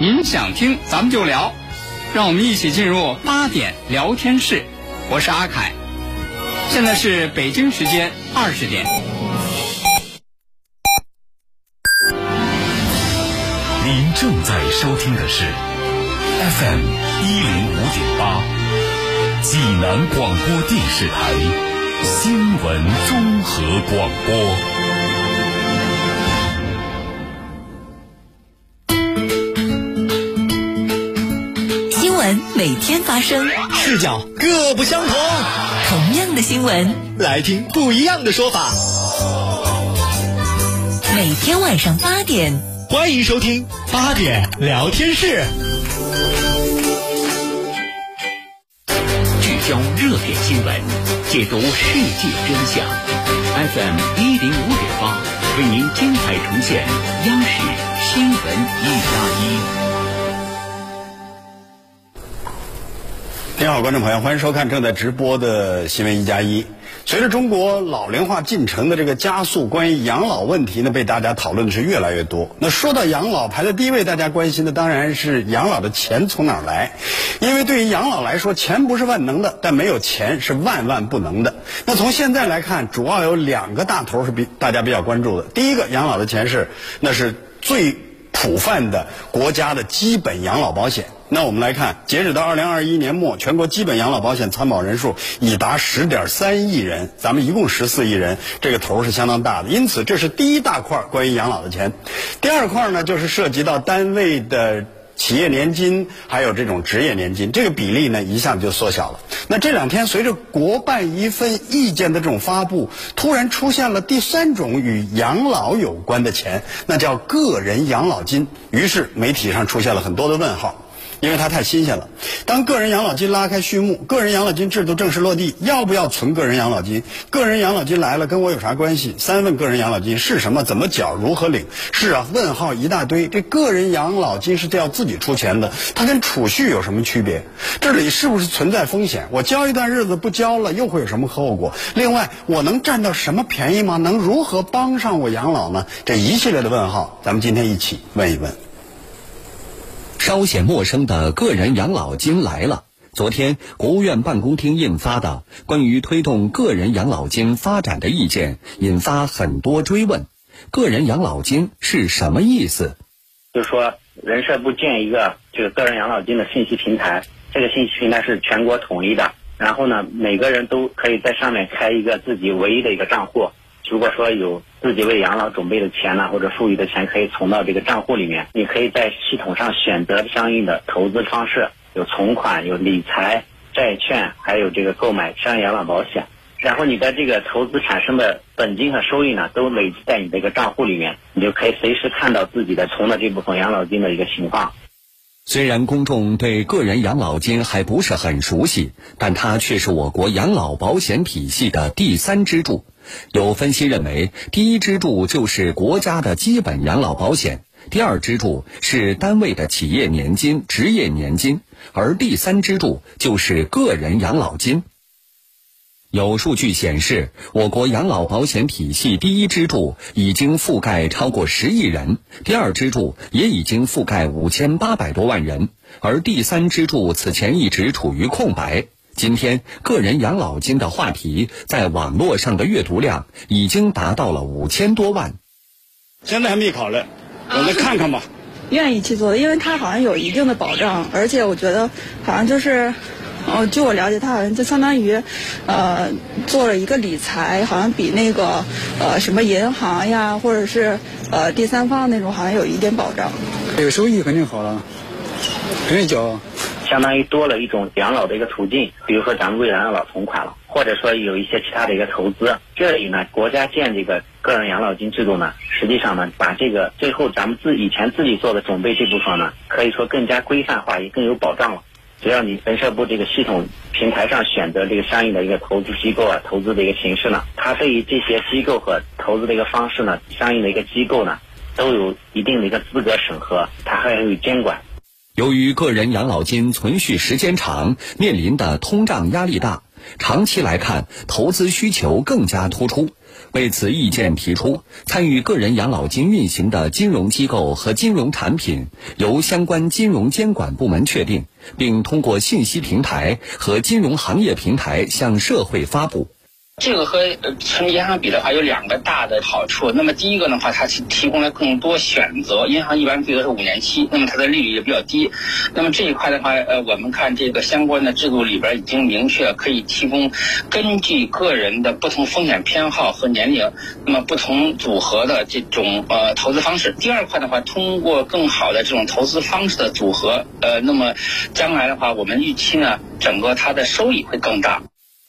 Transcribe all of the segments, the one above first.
您想听咱们就聊，让我们一起进入八点聊天室。我是阿凯，现在是北京时间二十点。您正在收听的是 FM 一零五点八，济南广播电视台新闻综合广播。每天发生，视角各不相同。同样的新闻，来听不一样的说法。每天晚上八点，欢迎收听八点聊天室。聚焦热点新闻，解读世界真相。FM 一零五点八为您精彩呈现央视新闻一加一。你好，观众朋友，欢迎收看正在直播的新闻一加一。随着中国老龄化进程的这个加速，关于养老问题呢，被大家讨论的是越来越多。那说到养老，排在第一位，大家关心的当然是养老的钱从哪儿来。因为对于养老来说，钱不是万能的，但没有钱是万万不能的。那从现在来看，主要有两个大头是比大家比较关注的。第一个，养老的钱是那是最普泛的国家的基本养老保险。那我们来看，截止到二零二一年末，全国基本养老保险参保人数已达十点三亿人，咱们一共十四亿人，这个头是相当大的。因此，这是第一大块关于养老的钱。第二块呢，就是涉及到单位的。企业年金还有这种职业年金，这个比例呢一下子就缩小了。那这两天随着国办一份意见的这种发布，突然出现了第三种与养老有关的钱，那叫个人养老金。于是媒体上出现了很多的问号。因为它太新鲜了。当个人养老金拉开序幕，个人养老金制度正式落地，要不要存个人养老金？个人养老金来了，跟我有啥关系？三问个人养老金是什么？怎么缴？如何领？是啊，问号一大堆。这个人养老金是要自己出钱的，它跟储蓄有什么区别？这里是不是存在风险？我交一段日子不交了，又会有什么后果？另外，我能占到什么便宜吗？能如何帮上我养老呢？这一系列的问号，咱们今天一起问一问。稍显陌生的个人养老金来了。昨天，国务院办公厅印发的关于推动个人养老金发展的意见，引发很多追问。个人养老金是什么意思？就是说，人社部建一个这个个人养老金的信息平台，这个信息平台是全国统一的。然后呢，每个人都可以在上面开一个自己唯一的一个账户。如果说有自己为养老准备的钱呢，或者富裕的钱，可以存到这个账户里面。你可以在系统上选择相应的投资方式，有存款、有理财、债券，还有这个购买商业养老保险。然后你的这个投资产生的本金和收益呢，都累积在你这个账户里面，你就可以随时看到自己的存的这部分养老金的一个情况。虽然公众对个人养老金还不是很熟悉，但它却是我国养老保险体系的第三支柱。有分析认为，第一支柱就是国家的基本养老保险，第二支柱是单位的企业年金、职业年金，而第三支柱就是个人养老金。有数据显示，我国养老保险体系第一支柱已经覆盖超过十亿人，第二支柱也已经覆盖五千八百多万人，而第三支柱此前一直处于空白。今天，个人养老金的话题在网络上的阅读量已经达到了五千多万。现在还没考虑，我们看看吧。愿意去做的，因为它好像有一定的保障，而且我觉得好像就是。哦，据我了解，它好像就相当于，呃，做了一个理财，好像比那个呃什么银行呀，或者是呃第三方那种，好像有一点保障。有收益肯定好了，肯定交。相当于多了一种养老的一个途径，比如说咱们未来养老存款了，或者说有一些其他的一个投资。这里呢，国家建这个个人养老金制度呢，实际上呢，把这个最后咱们自以前自己做的准备这部分呢，可以说更加规范化，也更有保障了。只要你人社部这个系统平台上选择这个相应的一个投资机构啊，投资的一个形式呢，它对于这些机构和投资的一个方式呢，相应的一个机构呢，都有一定的一个资格审核，它还有监管。由于个人养老金存续时间长，面临的通胀压力大，长期来看，投资需求更加突出。为此，意见提出，参与个人养老金运行的金融机构和金融产品，由相关金融监管部门确定，并通过信息平台和金融行业平台向社会发布。这个和呃纯银行比的话，有两个大的好处。那么第一个的话，它提提供了更多选择。银行一般最多是五年期，那么它的利率也比较低。那么这一块的话，呃，我们看这个相关的制度里边已经明确可以提供根据个人的不同风险偏好和年龄，那么不同组合的这种呃投资方式。第二块的话，通过更好的这种投资方式的组合，呃，那么将来的话，我们预期呢，整个它的收益会更大。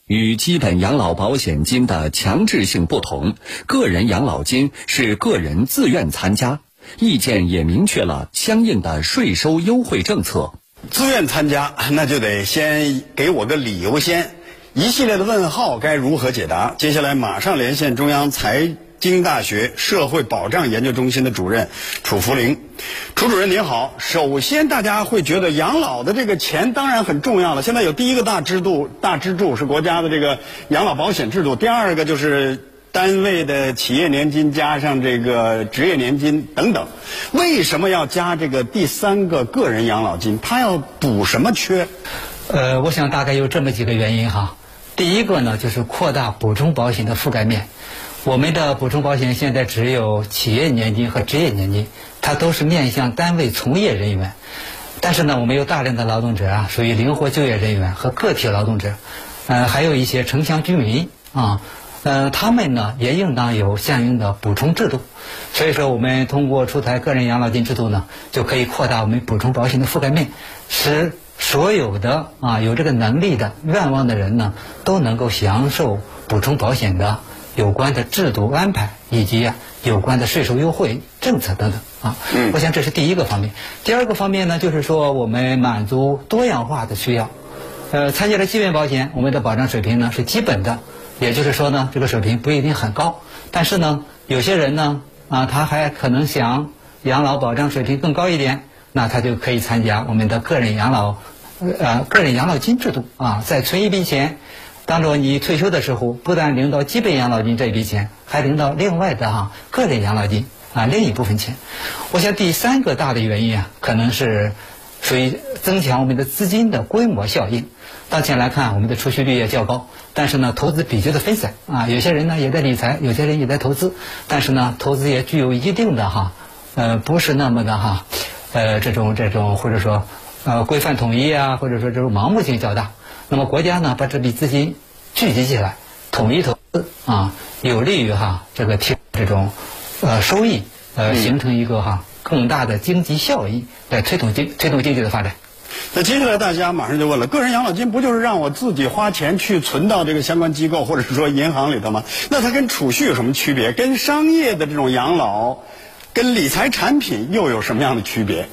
与基本养老保险金的强制性不同，个人养老金是个人自愿参加。意见也明确了相应的税收优惠政策。自愿参加，那就得先给我个理由先。一系列的问号该如何解答？接下来马上连线中央财经大学社会保障研究中心的主任楚福林。楚主任您好，首先大家会觉得养老的这个钱当然很重要了。现在有第一个大制度、大支柱是国家的这个养老保险制度，第二个就是单位的企业年金加上这个职业年金等等。为什么要加这个第三个个人养老金？它要补什么缺？呃，我想大概有这么几个原因哈。第一个呢，就是扩大补充保险的覆盖面。我们的补充保险现在只有企业年金和职业年金，它都是面向单位从业人员。但是呢，我们有大量的劳动者啊，属于灵活就业人员和个体劳动者，呃，还有一些城乡居民啊，呃，他们呢也应当有相应的补充制度。所以说，我们通过出台个人养老金制度呢，就可以扩大我们补充保险的覆盖面，使所有的啊有这个能力的愿望的人呢，都能够享受补充保险的。有关的制度安排以及啊有关的税收优惠政策等等啊，嗯我想这是第一个方面。第二个方面呢，就是说我们满足多样化的需要。呃，参加了基本保险，我们的保障水平呢是基本的，也就是说呢，这个水平不一定很高。但是呢，有些人呢啊，他还可能想养老保障水平更高一点，那他就可以参加我们的个人养老呃个人养老金制度啊，再存一笔钱。当着你退休的时候，不但领到基本养老金这一笔钱，还领到另外的哈个人养老金啊另一部分钱。我想第三个大的原因啊，可能是属于增强我们的资金的规模效应。当前来看，我们的储蓄率也较高，但是呢，投资比较的分散啊，有些人呢也在理财，有些人也在投资，但是呢，投资也具有一定的哈呃不是那么的哈呃这种这种或者说呃规范统一啊，或者说这种盲目性较大。那么国家呢，把这笔资金聚集起来，统一投资啊，有利于哈这个提这种呃收益，呃形成一个哈更大的经济效益，来推动经推动经济的发展。那接下来大家马上就问了：个人养老金不就是让我自己花钱去存到这个相关机构或者是说银行里头吗？那它跟储蓄有什么区别？跟商业的这种养老，跟理财产品又有什么样的区别？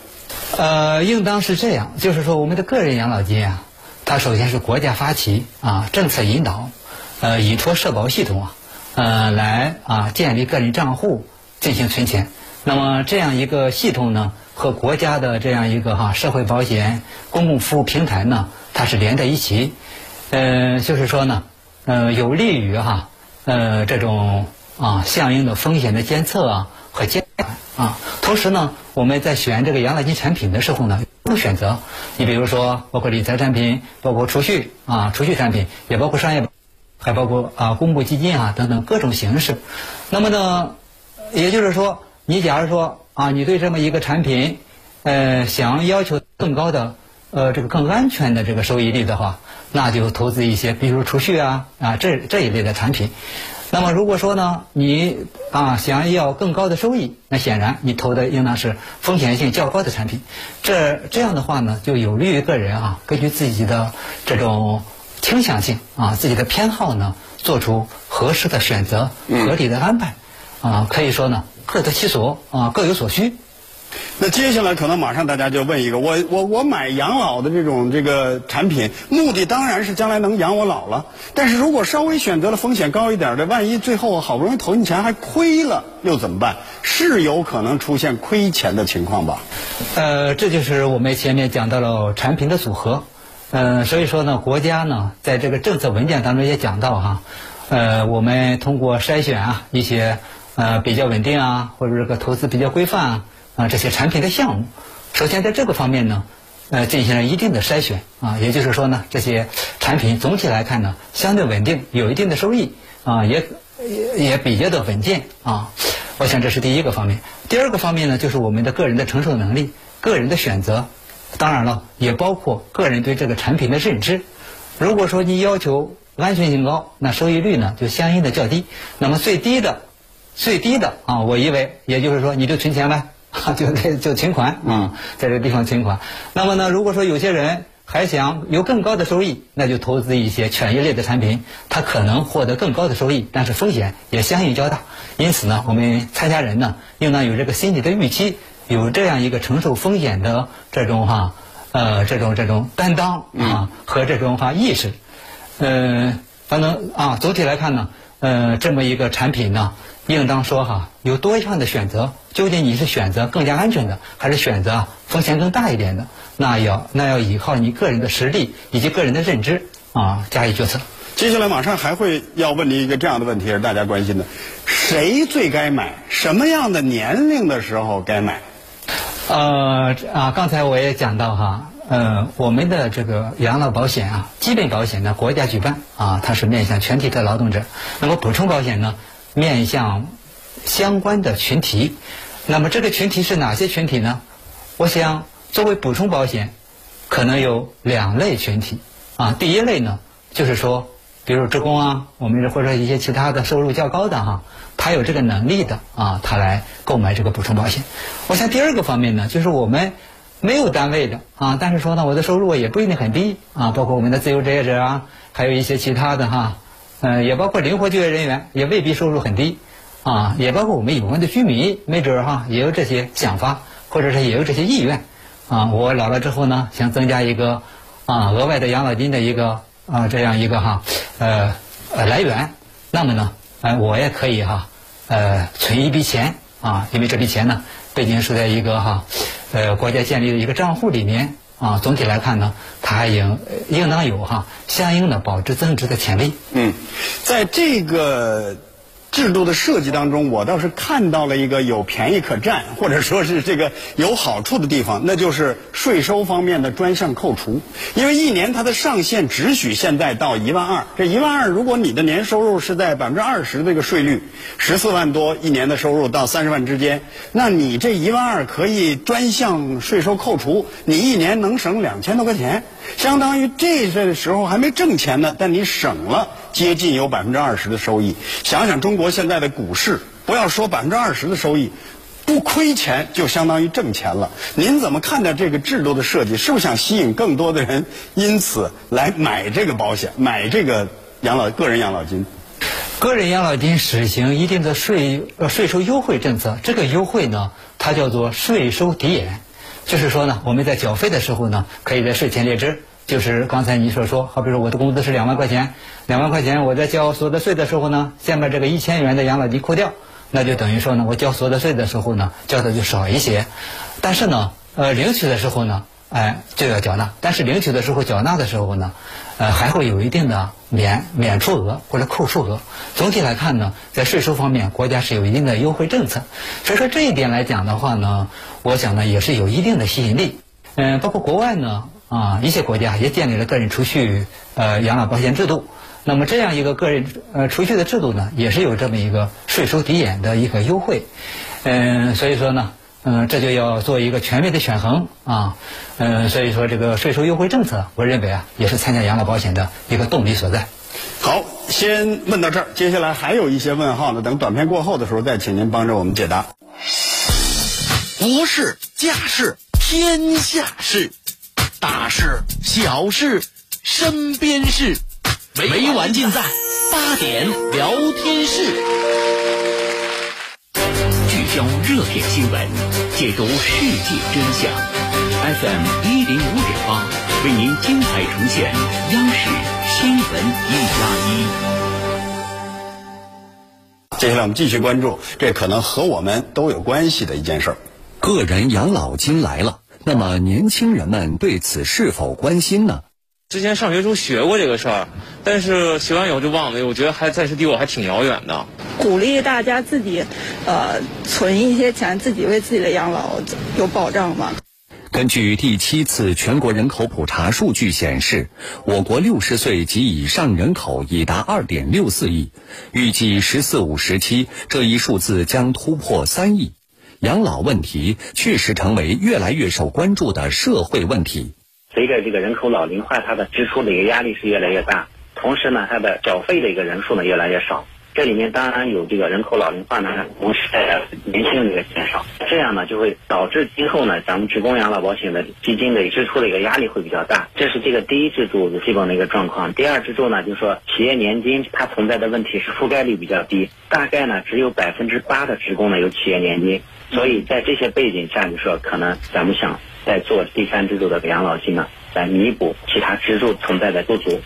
呃，应当是这样，就是说我们的个人养老金啊。它首先是国家发起啊，政策引导，呃，依托社保系统啊，呃，来啊建立个人账户进行存钱。那么这样一个系统呢，和国家的这样一个哈社会保险公共服务平台呢，它是连在一起。呃，就是说呢，呃，有利于哈呃这种啊相应的风险的监测啊和监管啊。同时呢，我们在选这个养老金产品的时候呢。不选择，你比如说，包括理财产品，包括储蓄啊，储蓄产品，也包括商业，还包括啊公募基金啊等等各种形式。那么呢，也就是说，你假如说啊，你对这么一个产品，呃，想要求更高的呃这个更安全的这个收益率的话，那就投资一些，比如储蓄啊啊这这一类的产品。那么如果说呢，你啊想要更高的收益，那显然你投的应当是风险性较高的产品。这这样的话呢，就有利于个人啊，根据自己的这种倾向性啊，自己的偏好呢，做出合适的选择、合理的安排。啊，可以说呢，各得其所啊，各有所需。那接下来可能马上大家就问一个，我我我买养老的这种这个产品，目的当然是将来能养我老了。但是如果稍微选择了风险高一点的，万一最后好不容易投进钱还亏了，又怎么办？是有可能出现亏钱的情况吧？呃，这就是我们前面讲到了产品的组合。嗯，所以说呢，国家呢在这个政策文件当中也讲到哈，呃，我们通过筛选啊一些呃比较稳定啊，或者这个投资比较规范啊啊这些产品的项目，首先在这个方面呢，呃进行了一定的筛选啊，也就是说呢，这些产品总体来看呢相对稳定，有一定的收益啊，也也也比较的稳健啊。我想这是第一个方面。第二个方面呢，就是我们的个人的承受能力、个人的选择，当然了，也包括个人对这个产品的认知。如果说你要求安全性高，那收益率呢就相应的较低。那么最低的，最低的啊，我以为也就是说你就存钱呗，就就存款啊，在这个地方存款。那么呢，如果说有些人还想有更高的收益，那就投资一些权益类的产品，它可能获得更高的收益，但是风险也相应较大。因此呢，我们参加人呢，应当有这个心理的预期，有这样一个承受风险的这种哈，呃，这种这种担当啊和这种哈意识。嗯，反正啊，总体来看呢，呃，这么一个产品呢，应当说哈，有多项的选择。究竟你是选择更加安全的，还是选择风险更大一点的？那要那要依靠你个人的实力以及个人的认知啊，加以决策。接下来马上还会要问您一个这样的问题，是大家关心的：谁最该买？什么样的年龄的时候该买？呃啊，刚才我也讲到哈。呃，我们的这个养老保险啊，基本保险呢，国家举办啊，它是面向全体的劳动者。那么补充保险呢，面向相关的群体。那么这个群体是哪些群体呢？我想，作为补充保险，可能有两类群体啊。第一类呢，就是说，比如职工啊，我们或者一些其他的收入较高的哈，他有这个能力的啊，他来购买这个补充保险。我想第二个方面呢，就是我们。没有单位的啊，但是说呢，我的收入也不一定很低啊，包括我们的自由职业者啊，还有一些其他的哈，嗯，也包括灵活就业人员，也未必收入很低啊，也包括我们有关的居民，没准儿哈也有这些想法，或者是也有这些意愿啊。我老了之后呢，想增加一个啊额外的养老金的一个啊这样一个哈呃呃来源，那么呢，呃我也可以哈呃存一笔钱啊，因为这笔钱呢，毕竟是在一个哈。呃，国家建立的一个账户里面啊，总体来看呢，它还应应当有哈相应的保值增值的潜力。嗯，在这个。制度的设计当中，我倒是看到了一个有便宜可占，或者说是这个有好处的地方，那就是税收方面的专项扣除。因为一年它的上限只许现在到一万二，这一万二，如果你的年收入是在百分之二十这个税率，十四万多一年的收入到三十万之间，那你这一万二可以专项税收扣除，你一年能省两千多块钱，相当于这这时候还没挣钱呢，但你省了。接近有百分之二十的收益，想想中国现在的股市，不要说百分之二十的收益，不亏钱就相当于挣钱了。您怎么看待这个制度的设计？是不是想吸引更多的人因此来买这个保险，买这个养老个人养老金？个人养老金实行一定的税呃税收优惠政策，这个优惠呢，它叫做税收抵减，就是说呢，我们在缴费的时候呢，可以在税前列支。就是刚才你所说，好比说我的工资是两万块钱，两万块钱我在交所得税的时候呢，先把这个一千元的养老金扣掉，那就等于说呢，我交所得税的时候呢，交的就少一些。但是呢，呃，领取的时候呢，哎，就要缴纳。但是领取的时候缴纳的时候呢，呃，还会有一定的免免除额或者扣除额。总体来看呢，在税收方面，国家是有一定的优惠政策。所以说这一点来讲的话呢，我想呢，也是有一定的吸引力。嗯，包括国外呢。啊，一些国家也建立了个人储蓄呃养老保险制度。那么这样一个个人呃储蓄的制度呢，也是有这么一个税收抵减的一个优惠。嗯，所以说呢，嗯，这就要做一个全面的权衡啊。嗯，所以说这个税收优惠政策，我认为啊，也是参加养老保险的一个动力所在。好，先问到这儿，接下来还有一些问号呢，等短片过后的时候再请您帮着我们解答。国事家事天下事。大事小事身边事，每晚尽在八点聊天室。聚焦热点新闻，解读世界真相。FM 一零五点八，为您精彩呈现央视新闻一加一。接下来我们继续关注这可能和我们都有关系的一件事儿——个人养老金来了。那么，年轻人们对此是否关心呢？之前上学时候学过这个事儿，但是学完以后就忘了，我觉得还暂时离我还挺遥远的。鼓励大家自己，呃，存一些钱，自己为自己的养老有保障嘛。根据第七次全国人口普查数据显示，我国六十岁及以上人口已达二点六四亿，预计“十四五”时期这一数字将突破三亿。养老问题确实成为越来越受关注的社会问题。随着这个人口老龄化，它的支出的一个压力是越来越大，同时呢，它的缴费的一个人数呢越来越少。这里面当然有这个人口老龄化呢，同时带来年轻人的一个减少，这样呢就会导致今后呢咱们职工养老保险的基金的支出的一个压力会比较大。这是这个第一支柱的基本的一个状况。第二支柱呢，就是说企业年金它存在的问题是覆盖率比较低，大概呢只有百分之八的职工呢有企业年金，所以在这些背景下，就说可能咱们想再做第三支柱的养老金呢，来弥补其他支柱存在的不足。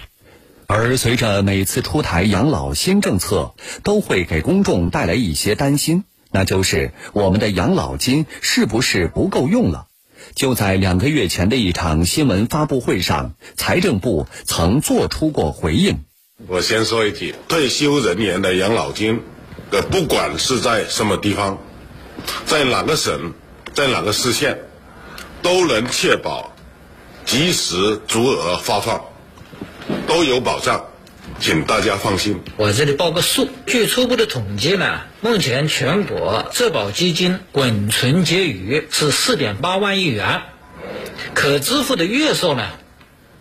而随着每次出台养老新政策，都会给公众带来一些担心，那就是我们的养老金是不是不够用了？就在两个月前的一场新闻发布会上，财政部曾做出过回应。我先说一句，退休人员的养老金，呃，不管是在什么地方，在哪个省，在哪个市县，都能确保及时足额发放。都有保障，请大家放心。我这里报个数，据初步的统计呢，目前全国社保基金滚存结余是四点八万亿元，可支付的月数呢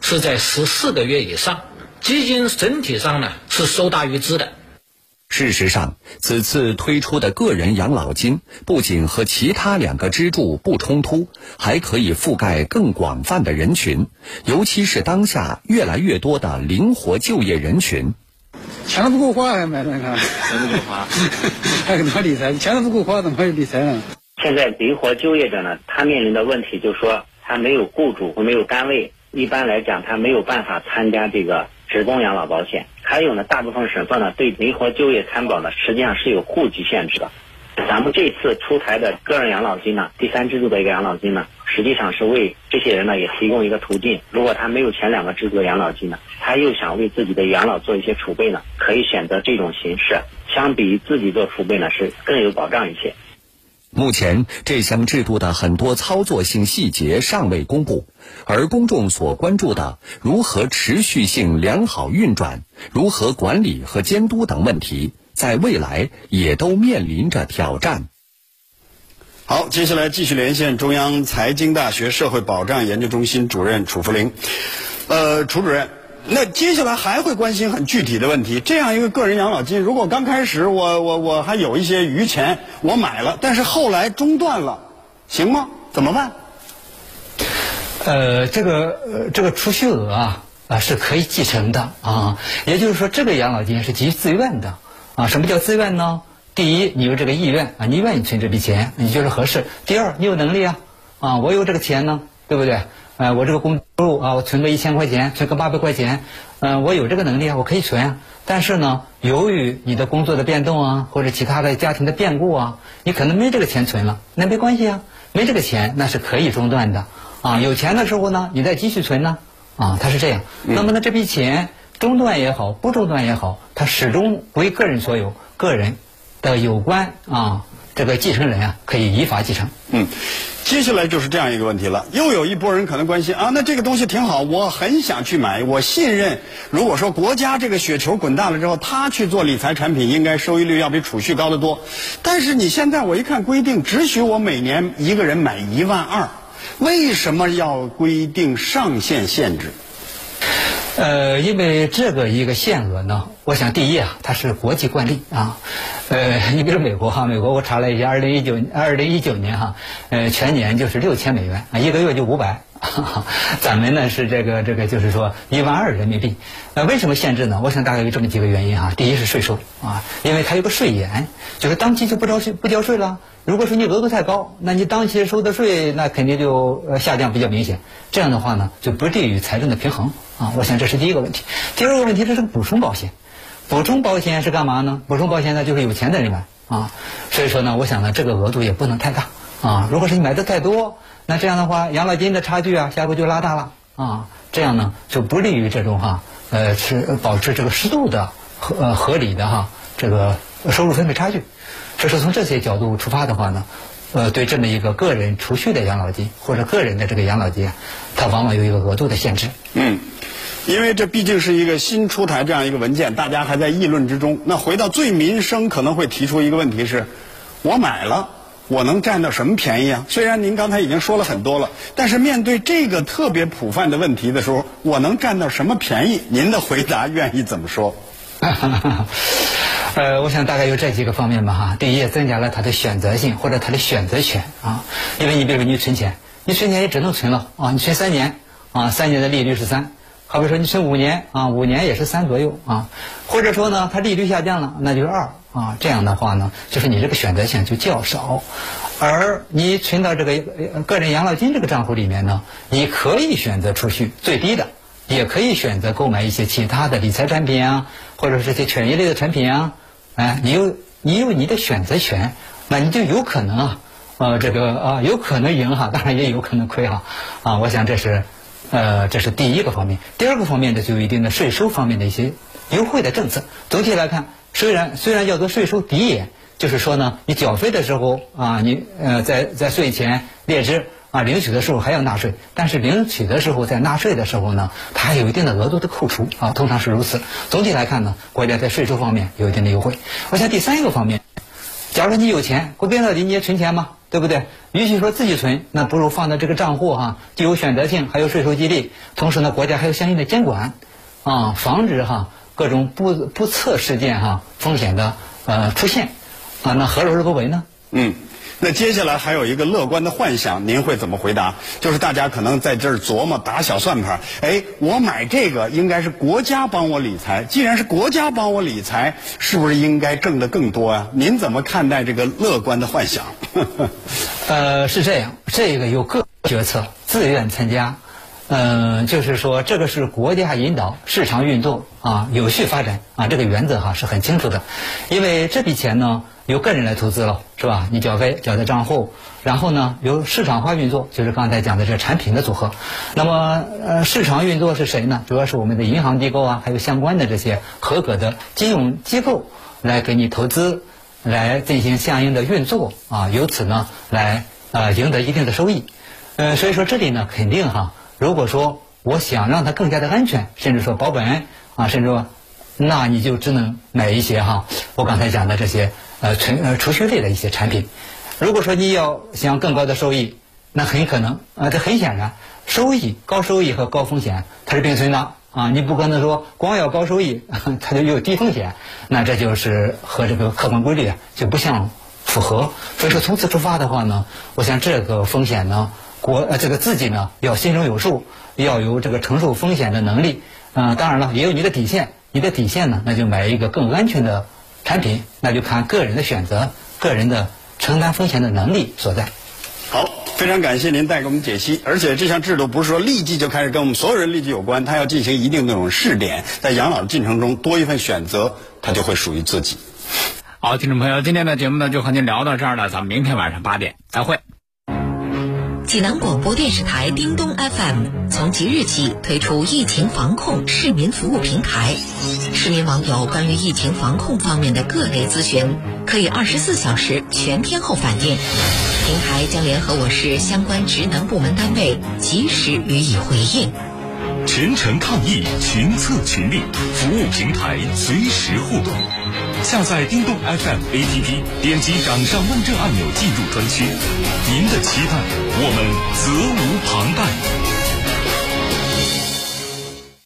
是在十四个月以上，基金整体上呢是收大于支的。事实上，此次推出的个人养老金不仅和其他两个支柱不冲突，还可以覆盖更广泛的人群，尤其是当下越来越多的灵活就业人群。钱都不够花还买那个？钱不够花，还怎么理财？钱都不够花，怎么还理财呢？现在灵活就业者呢，他面临的问题就是说，他没有雇主或没有单位，一般来讲，他没有办法参加这个职工养老保险。还有呢，大部分省份呢对灵活就业参保呢，实际上是有户籍限制的。咱们这次出台的个人养老金呢，第三支柱的一个养老金呢，实际上是为这些人呢也提供一个途径。如果他没有前两个支柱的养老金呢，他又想为自己的养老做一些储备呢，可以选择这种形式。相比于自己做储备呢，是更有保障一些。目前这项制度的很多操作性细节尚未公布，而公众所关注的如何持续性良好运转、如何管理和监督等问题，在未来也都面临着挑战。好，接下来继续连线中央财经大学社会保障研究中心主任楚福林。呃，楚主任。那接下来还会关心很具体的问题。这样一个个人养老金，如果刚开始我我我还有一些余钱，我买了，但是后来中断了，行吗？怎么办？呃，这个呃这个储蓄额啊啊是可以继承的啊，也就是说这个养老金是基于自愿的啊。什么叫自愿呢？第一，你有这个意愿啊，你愿意存这笔钱，你觉得合适；第二，你有能力啊啊，我有这个钱呢，对不对？呃，我这个工收入啊，我存个一千块钱，存个八百块钱，嗯，我有这个能力啊，我可以存啊。但是呢，由于你的工作的变动啊，或者其他的家庭的变故啊，你可能没这个钱存了，那没关系啊，没这个钱那是可以中断的啊。有钱的时候呢，你再继续存呢，啊，它是这样。那么呢，这笔钱中断也好，不中断也好，它始终归个人所有，个人的有关啊。这个继承人啊，可以依法继承。嗯，接下来就是这样一个问题了。又有一波人可能关心啊，那这个东西挺好，我很想去买，我信任。如果说国家这个雪球滚大了之后，他去做理财产品，应该收益率要比储蓄高得多。但是你现在我一看规定，只许我每年一个人买一万二，为什么要规定上限限制？呃，因为这个一个限额呢，我想第一啊，它是国际惯例啊。呃，你比如美国哈，美国我查了一下，二零一九二零一九年哈，呃，全年就是六千美元啊，一个月就五百。咱们呢是这个这个就是说一万二人民币。呃，为什么限制呢？我想大概有这么几个原因哈。第一是税收啊，因为它有个税延，就是当期就不交税不交税了。如果说你额度太高，那你当期收的税那肯定就呃下降比较明显。这样的话呢，就不利于财政的平衡啊。我想这是第一个问题。第二个问题，这是补充保险。补充保险是干嘛呢？补充保险呢，就是有钱的人买啊。所以说呢，我想呢，这个额度也不能太大啊。如果是你买的太多，那这样的话，养老金的差距啊，下回就拉大了啊。这样呢就不利于这种哈呃是保持这个适度的合呃合理的哈这个收入分配差距。所以说从这些角度出发的话呢，呃对这么一个个人储蓄的养老金或者个人的这个养老金啊，它往往有一个额度的限制。嗯。因为这毕竟是一个新出台这样一个文件，大家还在议论之中。那回到最民生，可能会提出一个问题是：我买了，我能占到什么便宜啊？虽然您刚才已经说了很多了，但是面对这个特别普泛的问题的时候，我能占到什么便宜？您的回答愿意怎么说？呃，我想大概有这几个方面吧哈。第一，增加了他的选择性或者他的选择权啊。因为你比如说你存钱，你存钱也只能存了啊，你存三年啊，三年的利率是三。好比说你存五年啊，五年也是三左右啊，或者说呢，它利率下降了，那就是二啊。这样的话呢，就是你这个选择性就较少。而你存到这个个人养老金这个账户里面呢，你可以选择储蓄最低的，也可以选择购买一些其他的理财产品啊，或者是些权益类的产品啊。哎，你有你有你的选择权，那你就有可能啊，呃，这个啊，有可能赢哈，当然也有可能亏哈啊。我想这是。呃，这是第一个方面。第二个方面呢，就有一定的税收方面的一些优惠的政策。总体来看，虽然虽然叫做税收抵减，就是说呢，你缴费的时候啊，你呃在在税前列支啊，领取的时候还要纳税，但是领取的时候在纳税的时候呢，它还有一定的额度的扣除啊，通常是如此。总体来看呢，国家在税收方面有一定的优惠。我想第三个方面，假如说你有钱，归根到底你也存钱吗？对不对？与其说自己存，那不如放在这个账户哈，既有选择性，还有税收激励，同时呢，国家还有相应的监管，啊，防止哈各种不不测事件哈风险的呃出现，啊，那何乐而不为呢？嗯。那接下来还有一个乐观的幻想，您会怎么回答？就是大家可能在这儿琢磨打小算盘，哎，我买这个应该是国家帮我理财，既然是国家帮我理财，是不是应该挣得更多呀？您怎么看待这个乐观的幻想？呃，是这样，这个有个决策，自愿参加，嗯，就是说这个是国家引导市场运作啊，有序发展啊，这个原则哈是很清楚的，因为这笔钱呢。由个人来投资了，是吧？你缴费缴在账户，然后呢，由市场化运作，就是刚才讲的这产品的组合。那么，呃，市场运作是谁呢？主要是我们的银行机构啊，还有相关的这些合格的金融机构来给你投资，来进行相应的运作啊，由此呢，来呃赢得一定的收益。呃，所以说这里呢，肯定哈，如果说我想让它更加的安全，甚至说保本啊，甚至说，那你就只能买一些哈，我刚才讲的这些。呃，存呃储蓄类的一些产品，如果说你要想更高的收益，那很可能啊，这很显然，收益高收益和高风险它是并存的啊，你不可能说光要高收益，它就有低风险，那这就是和这个客观规律就不相符合。所以说从此出发的话呢，我想这个风险呢，国呃这个自己呢要心中有数，要有这个承受风险的能力。嗯，当然了，也有你的底线，你的底线呢，那就买一个更安全的。产品那就看个人的选择，个人的承担风险的能力所在。好，非常感谢您带给我们解析。而且这项制度不是说立即就开始跟我们所有人立即有关，它要进行一定那种试点，在养老的进程中多一份选择，它就会属于自己。好，听众朋友，今天的节目呢就和您聊到这儿了，咱们明天晚上八点再会。济南广播电视台叮咚 FM 从即日起推出疫情防控市民服务平台，市民网友关于疫情防控方面的各类咨询，可以二十四小时全天候反映，平台将联合我市相关职能部门单位及时予以回应。全程抗疫，群策群力，服务平台随时互动。下载叮咚 FM APP，点击掌上问政按钮进入专区。您的期待，我们责无旁贷。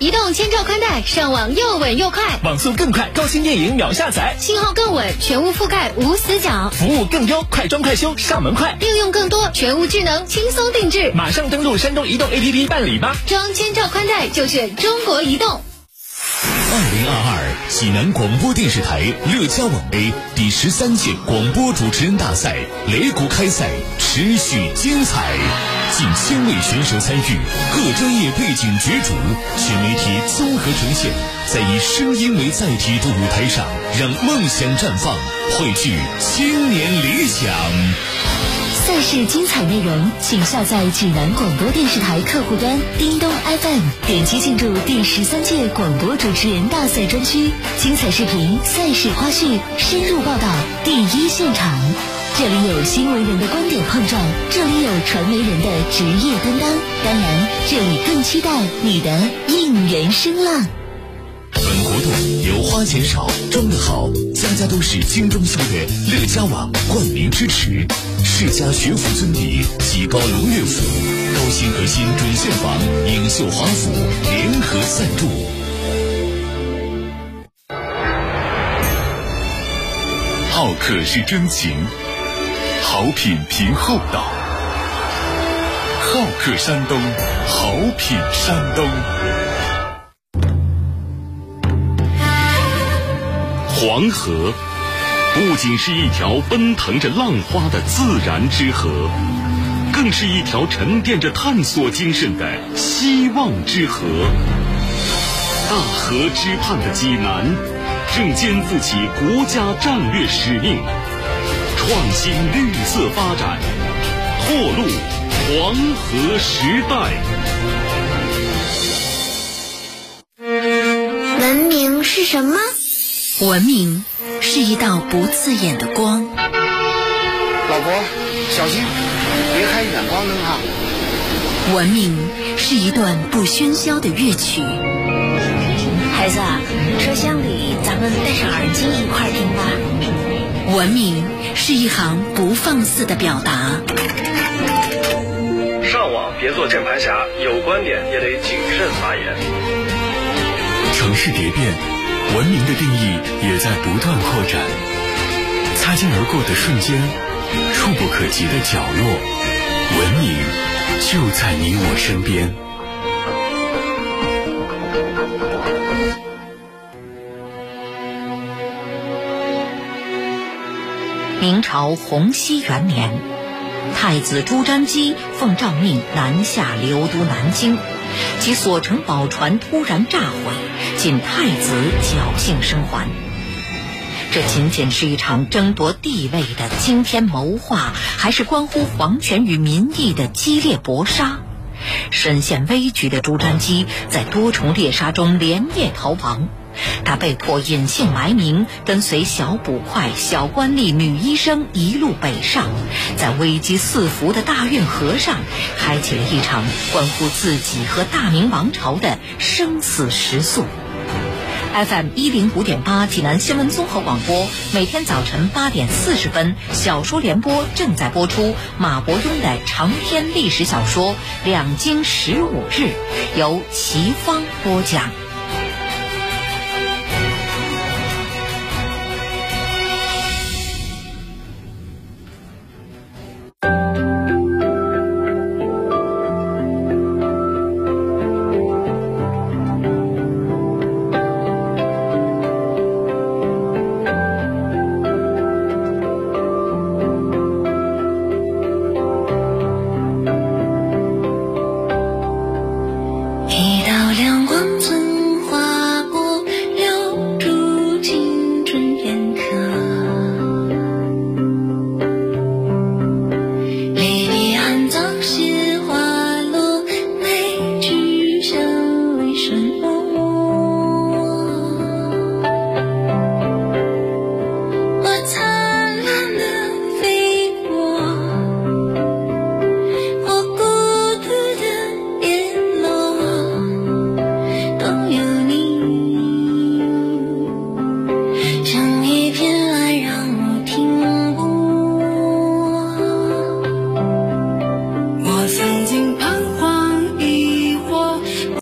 移动千兆宽带，上网又稳又快，网速更快，高清电影秒下载，信号更稳，全屋覆盖无死角，服务更优，快装快修，上门快，应用更多，全屋智能，轻松定制。马上登录山东移动 APP 办理吧。装千兆宽带就选中国移动。二零二二济南广播电视台乐家网 A 第十三届广播主持人大赛擂鼓开赛持续精彩，近千位选手参与，各专业背景角逐，全媒体综合呈现，在以声音为载体的舞台上，让梦想绽放，汇聚青年理想。赛事精彩内容，请下载济南广播电视台客户端叮咚 FM，点击进入第十三届广播主持人大赛专区，精彩视频、赛事花絮、深入报道，第一现场。这里有新闻人的观点碰撞，这里有传媒人的职业担当，当然，这里更期待你的应援声浪。本活动由花钱少、装得好、家家都是精装修的乐家网冠名支持，世家学府尊邸吉高龙悦府、高新核心准现房、影秀华府联合赞助。好客是真情，好品凭厚道。好客山东，好品山东。黄河不仅是一条奔腾着浪花的自然之河，更是一条沉淀着探索精神的希望之河。大河之畔的济南，正肩负起国家战略使命，创新绿色发展，拓路黄河时代。文明是什么？文明是一道不刺眼的光。老婆，小心，别开远光灯哈。文明是一段不喧嚣的乐曲。孩子，车厢里咱们戴上耳机一块听吧。文明是一行不放肆的表达。上网别做键盘侠，有观点也得谨慎发言。城市蝶变。文明的定义也在不断扩展，擦肩而过的瞬间，触不可及的角落，文明就在你我身边。明朝洪熙元年，太子朱瞻基奉诏命南下流都南京。其所乘宝船突然炸毁，仅太子侥幸生还。这仅仅是一场争夺地位的惊天谋划，还是关乎皇权与民意的激烈搏杀？身陷危局的朱瞻基在多重猎杀中连夜逃亡。他被迫隐姓埋名，跟随小捕快、小官吏、女医生一路北上，在危机四伏的大运河上，开启了一场关乎自己和大明王朝的生死时速。FM 一零五点八，济南新闻综合广播，每天早晨八点四十分，小说联播正在播出马伯庸的长篇历史小说《两京十五日》，由齐芳播讲。